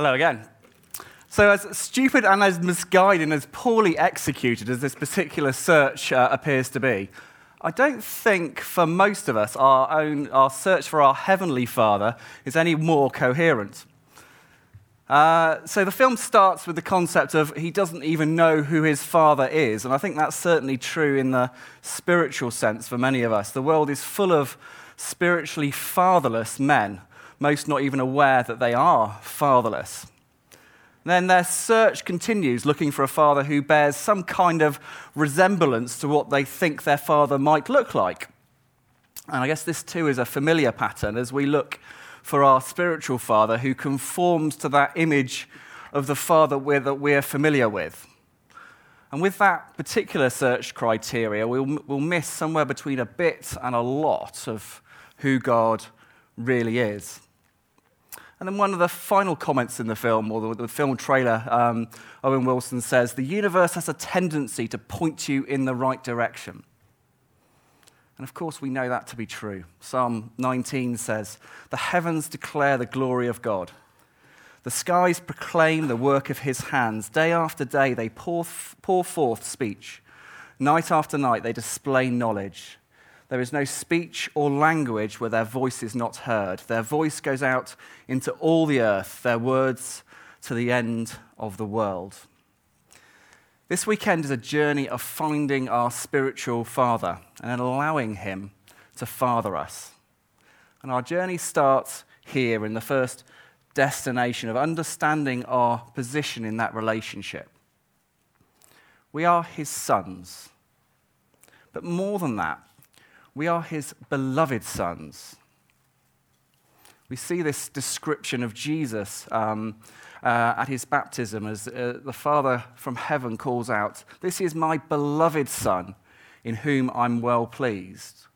Hello again. So, as stupid and as misguided and as poorly executed as this particular search uh, appears to be, I don't think for most of us our own our search for our heavenly Father is any more coherent. Uh, so the film starts with the concept of he doesn't even know who his father is, and I think that's certainly true in the spiritual sense for many of us. The world is full of spiritually fatherless men, most not even aware that they are fatherless. Then their search continues, looking for a father who bears some kind of resemblance to what they think their father might look like. And I guess this too is a familiar pattern as we look for our spiritual father who conforms to that image of the father we're, that we're familiar with. And with that particular search criteria, we'll, we'll miss somewhere between a bit and a lot of who God really is. And then one of the final comments in the film, or the, the film trailer, um, Owen Wilson says, The universe has a tendency to point you in the right direction. And of course, we know that to be true. Psalm 19 says, The heavens declare the glory of God. The skies proclaim the work of his hands. Day after day, they pour, pour forth speech. Night after night, they display knowledge. There is no speech or language where their voice is not heard. Their voice goes out into all the earth, their words to the end of the world. This weekend is a journey of finding our spiritual father and allowing him to father us. And our journey starts here in the first destination of understanding our position in that relationship. We are his sons. But more than that, we are his beloved sons. We see this description of Jesus um, uh, at his baptism as uh, the Father from heaven calls out, This is my beloved Son, in whom I'm well pleased.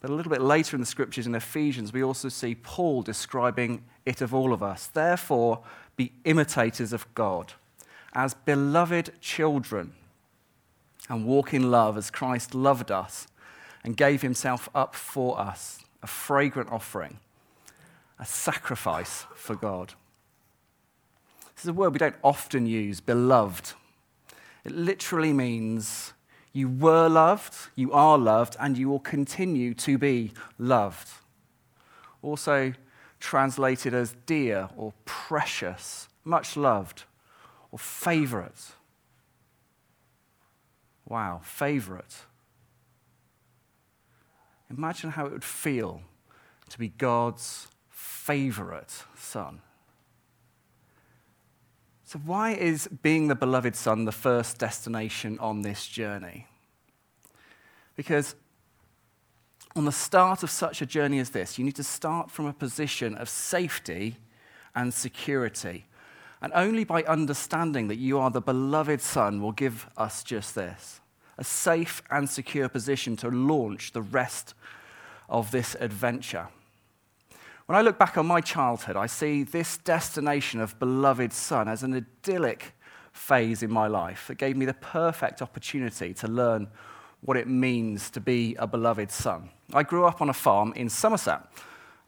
But a little bit later in the scriptures in Ephesians, we also see Paul describing it of all of us. Therefore, be imitators of God as beloved children and walk in love as Christ loved us and gave himself up for us, a fragrant offering, a sacrifice for God. This is a word we don't often use, beloved. It literally means you were loved, you are loved, and you will continue to be loved. Also translated as dear or precious, much loved, or favorite. Wow, favorite. Imagine how it would feel to be God's favorite son. So, why is being the beloved son the first destination on this journey? Because on the start of such a journey as this, you need to start from a position of safety and security. And only by understanding that you are the beloved son will give us just this a safe and secure position to launch the rest of this adventure. When I look back on my childhood, I see this destination of beloved son as an idyllic phase in my life that gave me the perfect opportunity to learn what it means to be a beloved son. I grew up on a farm in Somerset.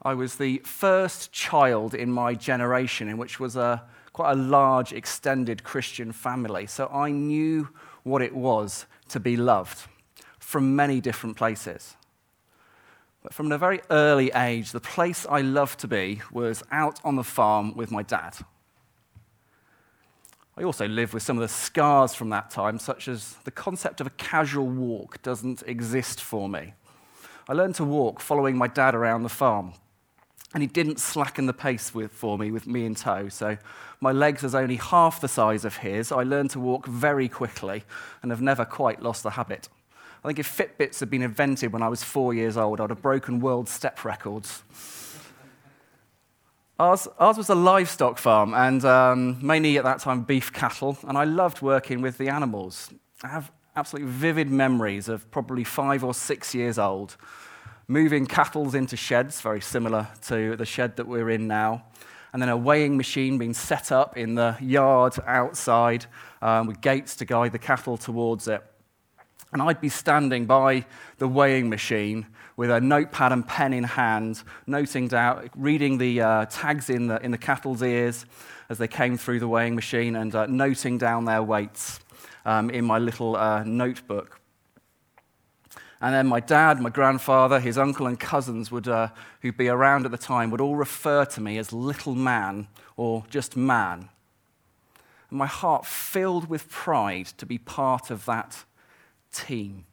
I was the first child in my generation in which was a quite a large extended Christian family. So I knew what it was to be loved from many different places. But from a very early age, the place I loved to be was out on the farm with my dad. I also live with some of the scars from that time, such as the concept of a casual walk doesn't exist for me. I learned to walk following my dad around the farm, and he didn't slacken the pace with, for me with me in tow. So my legs was only half the size of his. I learned to walk very quickly and have never quite lost the habit. I think if Fitbits had been invented when I was four years old, I'd have broken world step records. Ours, ours was a livestock farm, and um, mainly at that time beef cattle, and I loved working with the animals. I have absolutely vivid memories of probably five or six years old, moving cattle into sheds, very similar to the shed that we're in now, and then a weighing machine being set up in the yard outside um, with gates to guide the cattle towards it. And I'd be standing by the weighing machine with a notepad and pen in hand, noting down, reading the uh, tags in the, in the cattle's ears as they came through the weighing machine and uh, noting down their weights um, in my little uh, notebook. And then my dad, my grandfather, his uncle, and cousins would, uh, who'd be around at the time would all refer to me as little man or just man. And my heart filled with pride to be part of that team.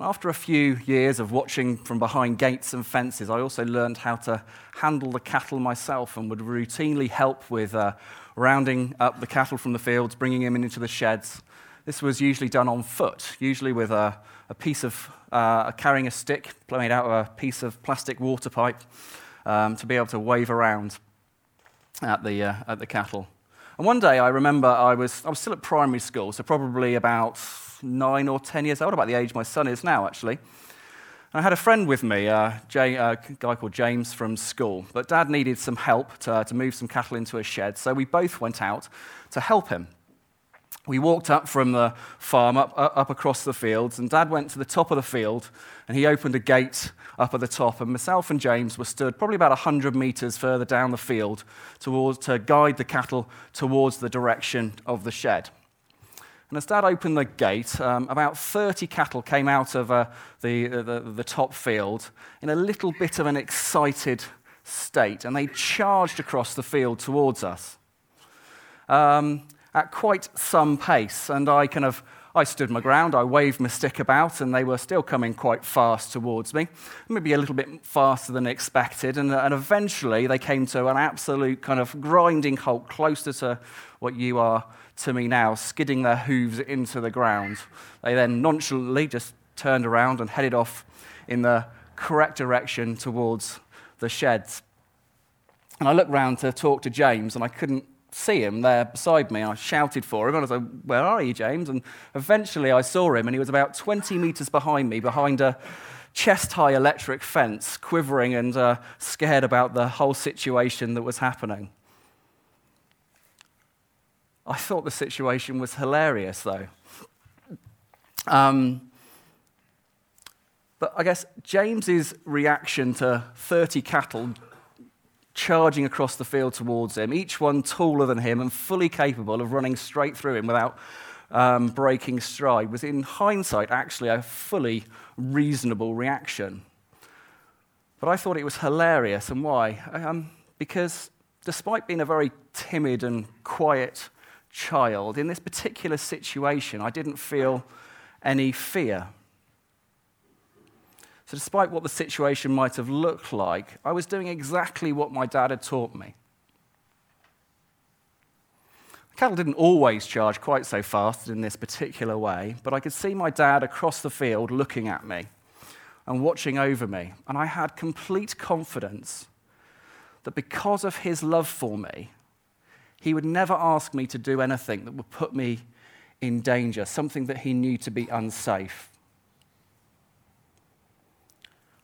After a few years of watching from behind gates and fences, I also learned how to handle the cattle myself and would routinely help with uh, rounding up the cattle from the fields, bringing them into the sheds. This was usually done on foot, usually with a, a piece of uh, carrying a stick made out of a piece of plastic water pipe um, to be able to wave around at the, uh, at the cattle. And one day I remember I was, I was still at primary school, so probably about nine or ten years old, about the age my son is now, actually. I had a friend with me, uh, Jay, uh, a guy called James from school, but dad needed some help to, to move some cattle into a shed, so we both went out to help him. We walked up from the farm up, up across the fields, and dad went to the top of the field and he opened a gate up at the top. And myself and James were stood probably about 100 meters further down the field towards, to guide the cattle towards the direction of the shed. And as Dad opened the gate, um, about 30 cattle came out of uh, the, the, the top field in a little bit of an excited state, and they charged across the field towards us um, at quite some pace. And I kind of I stood my ground, I waved my stick about, and they were still coming quite fast towards me, maybe a little bit faster than expected. And, and eventually they came to an absolute kind of grinding halt, closer to what you are to me now, skidding their hooves into the ground. They then nonchalantly just turned around and headed off in the correct direction towards the sheds. And I looked round to talk to James, and I couldn't see him there beside me. I shouted for him, and I was like, Where are you, James? And eventually I saw him, and he was about 20 meters behind me, behind a chest high electric fence, quivering and uh, scared about the whole situation that was happening. I thought the situation was hilarious, though. Um, but I guess James's reaction to 30 cattle charging across the field towards him, each one taller than him and fully capable of running straight through him without um, breaking stride, was in hindsight actually a fully reasonable reaction. But I thought it was hilarious, and why? Um, because despite being a very timid and quiet child, in this particular situation, I didn't feel any fear. So, despite what the situation might have looked like, I was doing exactly what my dad had taught me. The cattle didn't always charge quite so fast in this particular way, but I could see my dad across the field looking at me and watching over me, and I had complete confidence that because of his love for me, he would never ask me to do anything that would put me in danger, something that he knew to be unsafe.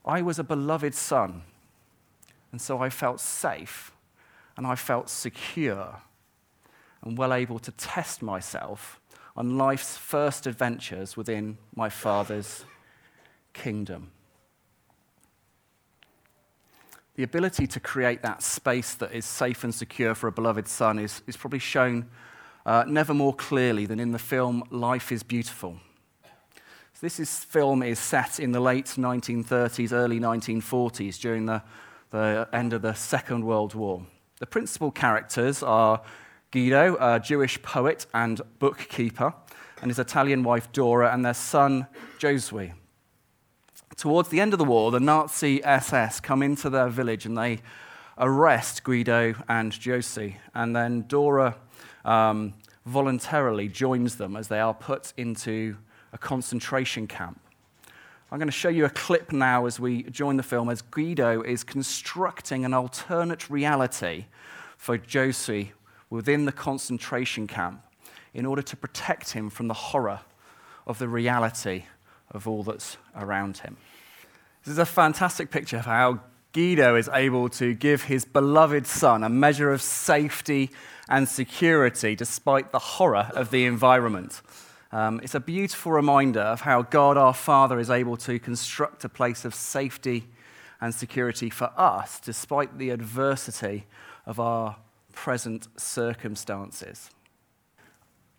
I was a beloved son, and so I felt safe and I felt secure and well able to test myself on life's first adventures within my Father's kingdom the ability to create that space that is safe and secure for a beloved son is, is probably shown uh, never more clearly than in the film Life is Beautiful. This is, film is set in the late 1930s, early 1940s, during the, the end of the Second World War. The principal characters are Guido, a Jewish poet and bookkeeper, and his Italian wife Dora, and their son Josue. Towards the end of the war, the Nazi SS come into their village and they arrest Guido and Josie. And then Dora um, voluntarily joins them as they are put into a concentration camp. I'm going to show you a clip now as we join the film as Guido is constructing an alternate reality for Josie within the concentration camp in order to protect him from the horror of the reality of all that's around him. This is a fantastic picture of how Guido is able to give his beloved son a measure of safety and security despite the horror of the environment. Um, it's a beautiful reminder of how God our Father is able to construct a place of safety and security for us despite the adversity of our present circumstances.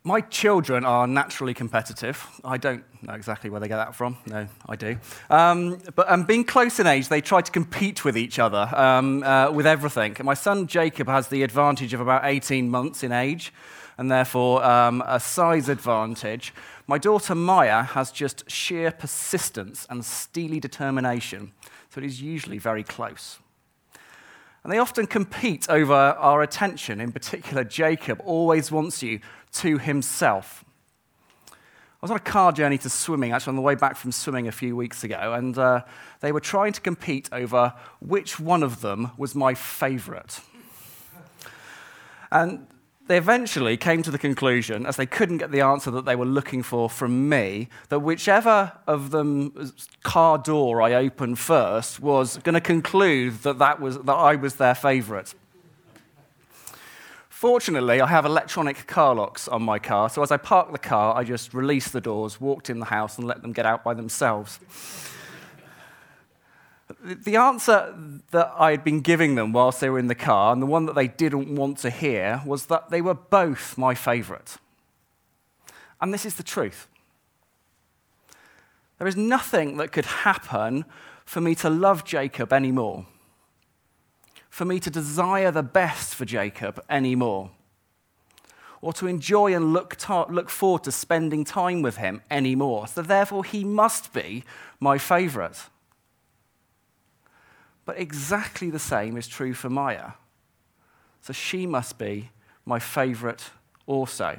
My children are naturally competitive. I don't know exactly where they get that from. No, I do. Um, but um, being close in age, they try to compete with each other um, uh, with everything. My son Jacob has the advantage of about 18 months in age, and therefore um, a size advantage. My daughter Maya has just sheer persistence and steely determination, so it is usually very close. And they often compete over our attention. In particular, Jacob always wants you to himself. I was on a car journey to swimming, actually, on the way back from swimming a few weeks ago, and uh, they were trying to compete over which one of them was my favorite. And they eventually came to the conclusion, as they couldn't get the answer that they were looking for from me, that whichever of them car door I opened first was going to conclude that, that, was, that I was their favorite. Fortunately, I have electronic car locks on my car, so as I parked the car, I just released the doors, walked in the house, and let them get out by themselves. The answer that I had been giving them whilst they were in the car, and the one that they didn't want to hear, was that they were both my favourite. And this is the truth. There is nothing that could happen for me to love Jacob anymore for me to desire the best for Jacob anymore, or to enjoy and look, look forward to spending time with him anymore. So, therefore, he must be my favorite. But exactly the same is true for Maya. So, she must be my favorite also.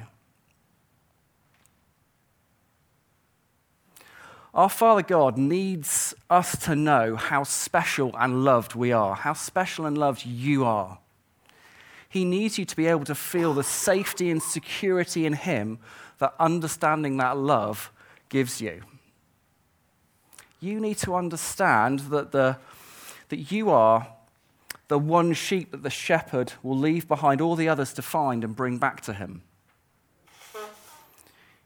Our Father God needs us to know how special and loved we are, how special and loved you are. He needs you to be able to feel the safety and security in Him that understanding that love gives you. You need to understand that, the, that you are the one sheep that the shepherd will leave behind all the others to find and bring back to him.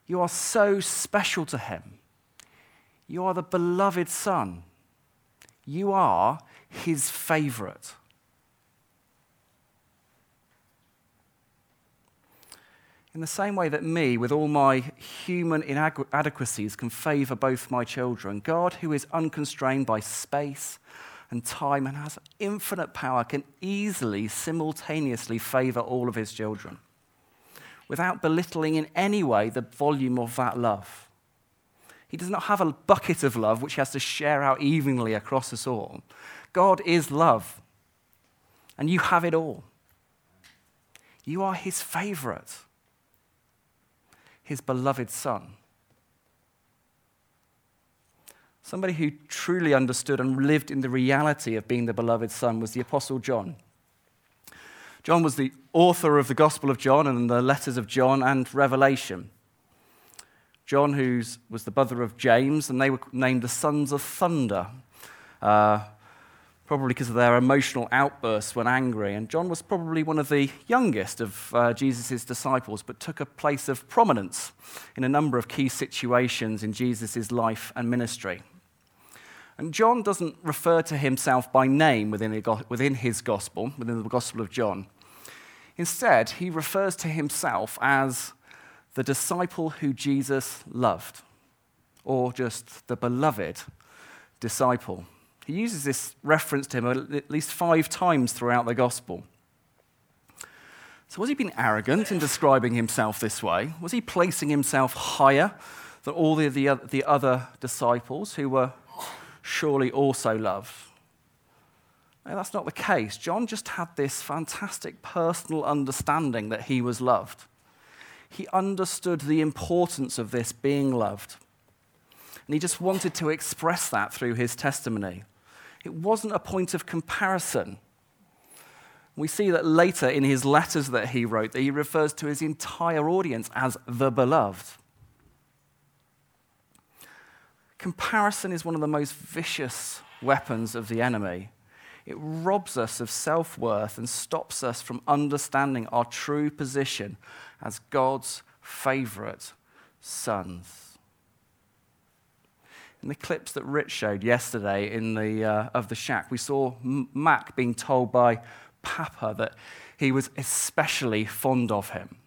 You are so special to him. You are the beloved Son. You are his favorite. In the same way that me, with all my human inadequacies, can favor both my children, God, who is unconstrained by space and time and has infinite power, can easily, simultaneously favor all of his children without belittling in any way the volume of that love. He does not have a bucket of love which he has to share out evenly across us all. God is love, and you have it all. You are his favorite, his beloved son. Somebody who truly understood and lived in the reality of being the beloved son was the Apostle John. John was the author of the Gospel of John and the letters of John and Revelation. John, who was the brother of James, and they were named the sons of thunder, uh, probably because of their emotional outbursts when angry. And John was probably one of the youngest of uh, Jesus' disciples, but took a place of prominence in a number of key situations in Jesus' life and ministry. And John doesn't refer to himself by name within, his gospel, within the Gospel of John. Instead, he refers to himself as the disciple who Jesus loved, or just the beloved disciple. He uses this reference to him at least five times throughout the gospel. So, was he being arrogant in describing himself this way? Was he placing himself higher than all the, the, the other disciples who were surely also loved? No, that's not the case. John just had this fantastic personal understanding that he was loved he understood the importance of this being loved. And he just wanted to express that through his testimony. It wasn't a point of comparison. We see that later in his letters that he wrote, that he refers to his entire audience as the beloved. Comparison is one of the most vicious weapons of the enemy. It robs us of self worth and stops us from understanding our true position as God's favorite sons. In the clips that Rich showed yesterday in the, uh, of the shack, we saw Mack being told by Papa that he was especially fond of him.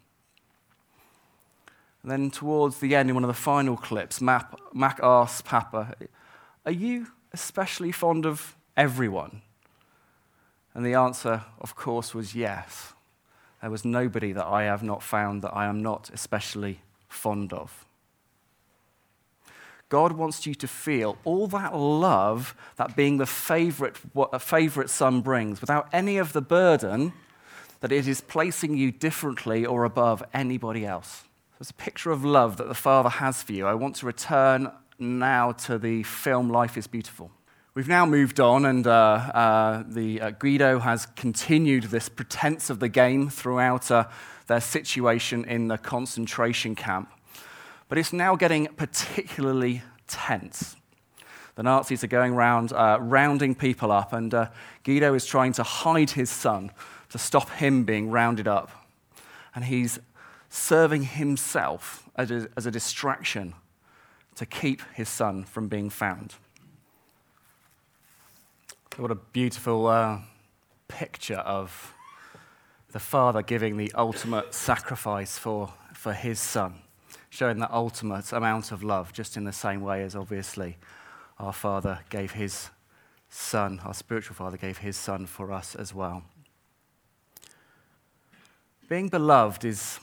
And then towards the end, in one of the final clips, Mack, Mack asks Papa, Are you especially fond of everyone? And the answer, of course, was yes. There was nobody that I have not found that I am not especially fond of. God wants you to feel all that love that being the favorite, what a favorite son brings without any of the burden that it is placing you differently or above anybody else. It's a picture of love that the Father has for you. I want to return now to the film Life is Beautiful. We've now moved on, and uh, uh, the, uh, Guido has continued this pretense of the game throughout uh, their situation in the concentration camp. But it's now getting particularly tense. The Nazis are going around uh, rounding people up, and uh, Guido is trying to hide his son to stop him being rounded up. And he's serving himself as a, as a distraction to keep his son from being found. What a beautiful uh, picture of the father giving the ultimate sacrifice for, for his son showing that ultimate amount of love, just in the same way as obviously our Father gave his Son, our spiritual Father gave his Son for us as well. Being beloved is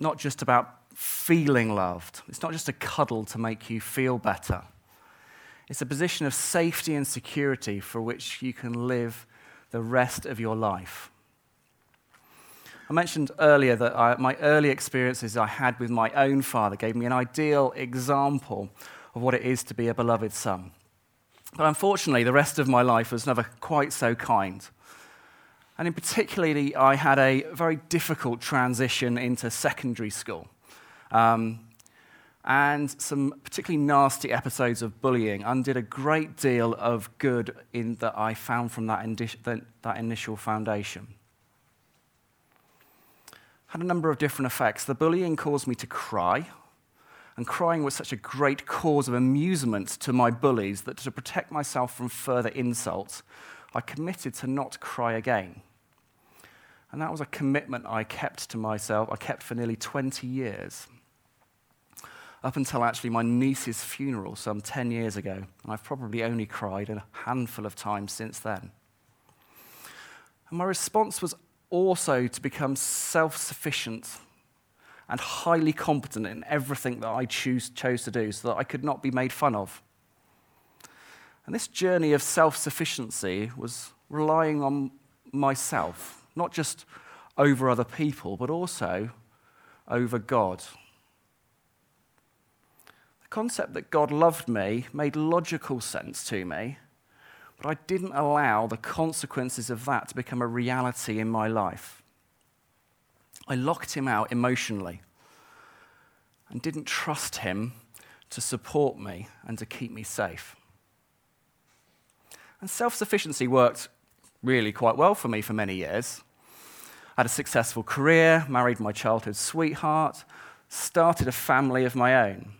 not just about feeling loved, it's not just a cuddle to make you feel better. It's a position of safety and security for which you can live the rest of your life. I mentioned earlier that I, my early experiences I had with my own father gave me an ideal example of what it is to be a beloved son. But unfortunately, the rest of my life was never quite so kind. And in particularly, I had a very difficult transition into secondary school. Um, and some particularly nasty episodes of bullying undid a great deal of good in that I found from that, indi- that initial foundation had a number of different effects. The bullying caused me to cry, and crying was such a great cause of amusement to my bullies that to protect myself from further insults, I committed to not cry again. And that was a commitment I kept to myself, I kept for nearly 20 years. Up until actually my niece's funeral some 10 years ago. And I've probably only cried a handful of times since then. And my response was also to become self sufficient and highly competent in everything that I choose, chose to do so that I could not be made fun of. And this journey of self sufficiency was relying on myself, not just over other people, but also over God. The concept that God loved me made logical sense to me but I didn't allow the consequences of that to become a reality in my life. I locked him out emotionally and didn't trust him to support me and to keep me safe. And self sufficiency worked really quite well for me for many years. I had a successful career, married my childhood sweetheart, started a family of my own.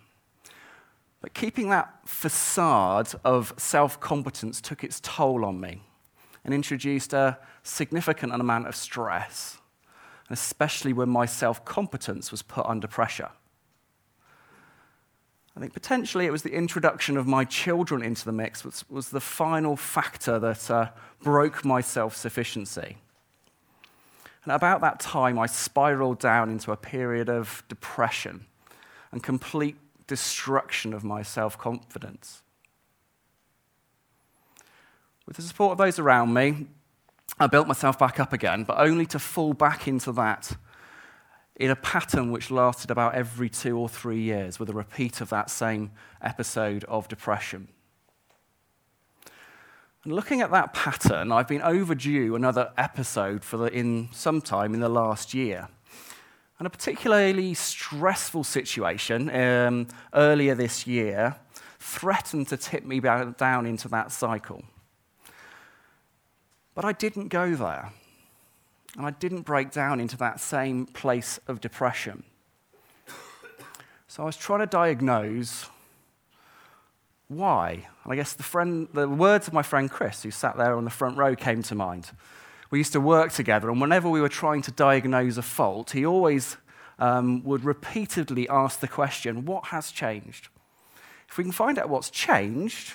But keeping that facade of self competence took its toll on me and introduced a significant amount of stress, especially when my self competence was put under pressure. I think potentially it was the introduction of my children into the mix was, was the final factor that uh, broke my self sufficiency. And about that time, I spiraled down into a period of depression and complete destruction of my self confidence. With the support of those around me, I built myself back up again, but only to fall back into that in a pattern which lasted about every two or three years, with a repeat of that same episode of depression. And looking at that pattern, I've been overdue another episode for the, in some time in the last year. And a particularly stressful situation um, earlier this year threatened to tip me down into that cycle. But I didn't go there. And I didn't break down into that same place of depression. So I was trying to diagnose why. And I guess the, friend, the words of my friend Chris, who sat there on the front row, came to mind. We used to work together, and whenever we were trying to diagnose a fault, he always um, would repeatedly ask the question, What has changed? If we can find out what's changed,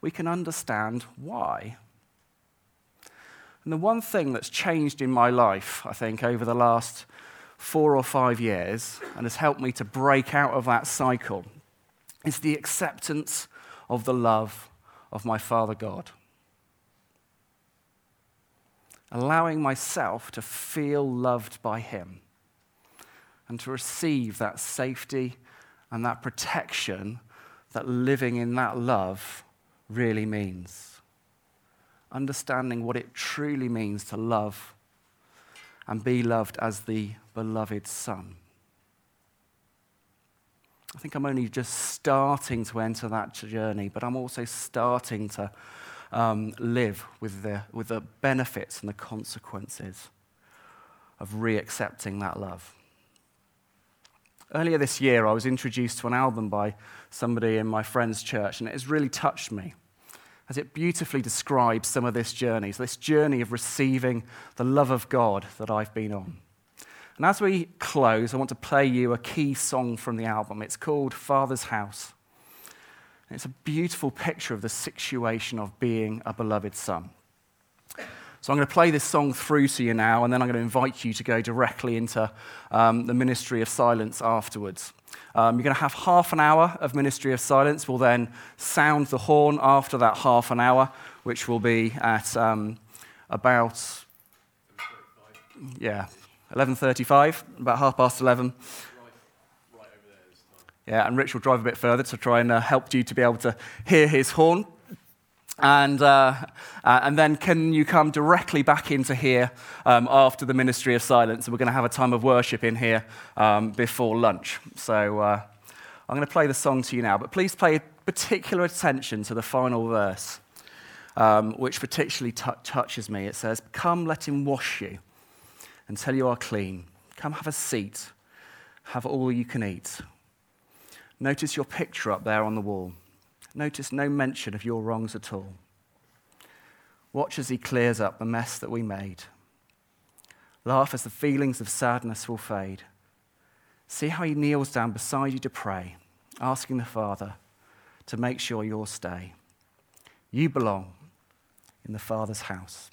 we can understand why. And the one thing that's changed in my life, I think, over the last four or five years and has helped me to break out of that cycle is the acceptance of the love of my Father God. Allowing myself to feel loved by Him and to receive that safety and that protection that living in that love really means. Understanding what it truly means to love and be loved as the beloved Son. I think I'm only just starting to enter that journey, but I'm also starting to um, live with the, with the benefits and the consequences of re accepting that love. Earlier this year, I was introduced to an album by somebody in my friend's church, and it has really touched me as it beautifully describes some of this journey, so this journey of receiving the love of God that I've been on. And as we close, I want to play you a key song from the album. It's called Father's House. And it's a beautiful picture of the situation of being a beloved son. So I'm going to play this song through to you now, and then I'm going to invite you to go directly into um, the ministry of silence afterwards. Um, you're going to have half an hour of ministry of silence. We'll then sound the horn after that half an hour, which will be at um, about yeah 11:35, about half past 11. Yeah, and Rich will drive a bit further to try and uh, help you to be able to hear his horn. And, uh, uh, and then can you come directly back into here um, after the ministry of silence? And we're going to have a time of worship in here um, before lunch. So uh, I'm going to play the song to you now, but please pay particular attention to the final verse, um, which particularly t- touches me. It says, Come, let him wash you until you are clean. Come have a seat, have all you can eat. Notice your picture up there on the wall. Notice no mention of your wrongs at all. Watch as he clears up the mess that we made. Laugh as the feelings of sadness will fade. See how he kneels down beside you to pray, asking the Father to make sure you'll stay. You belong in the Father's house.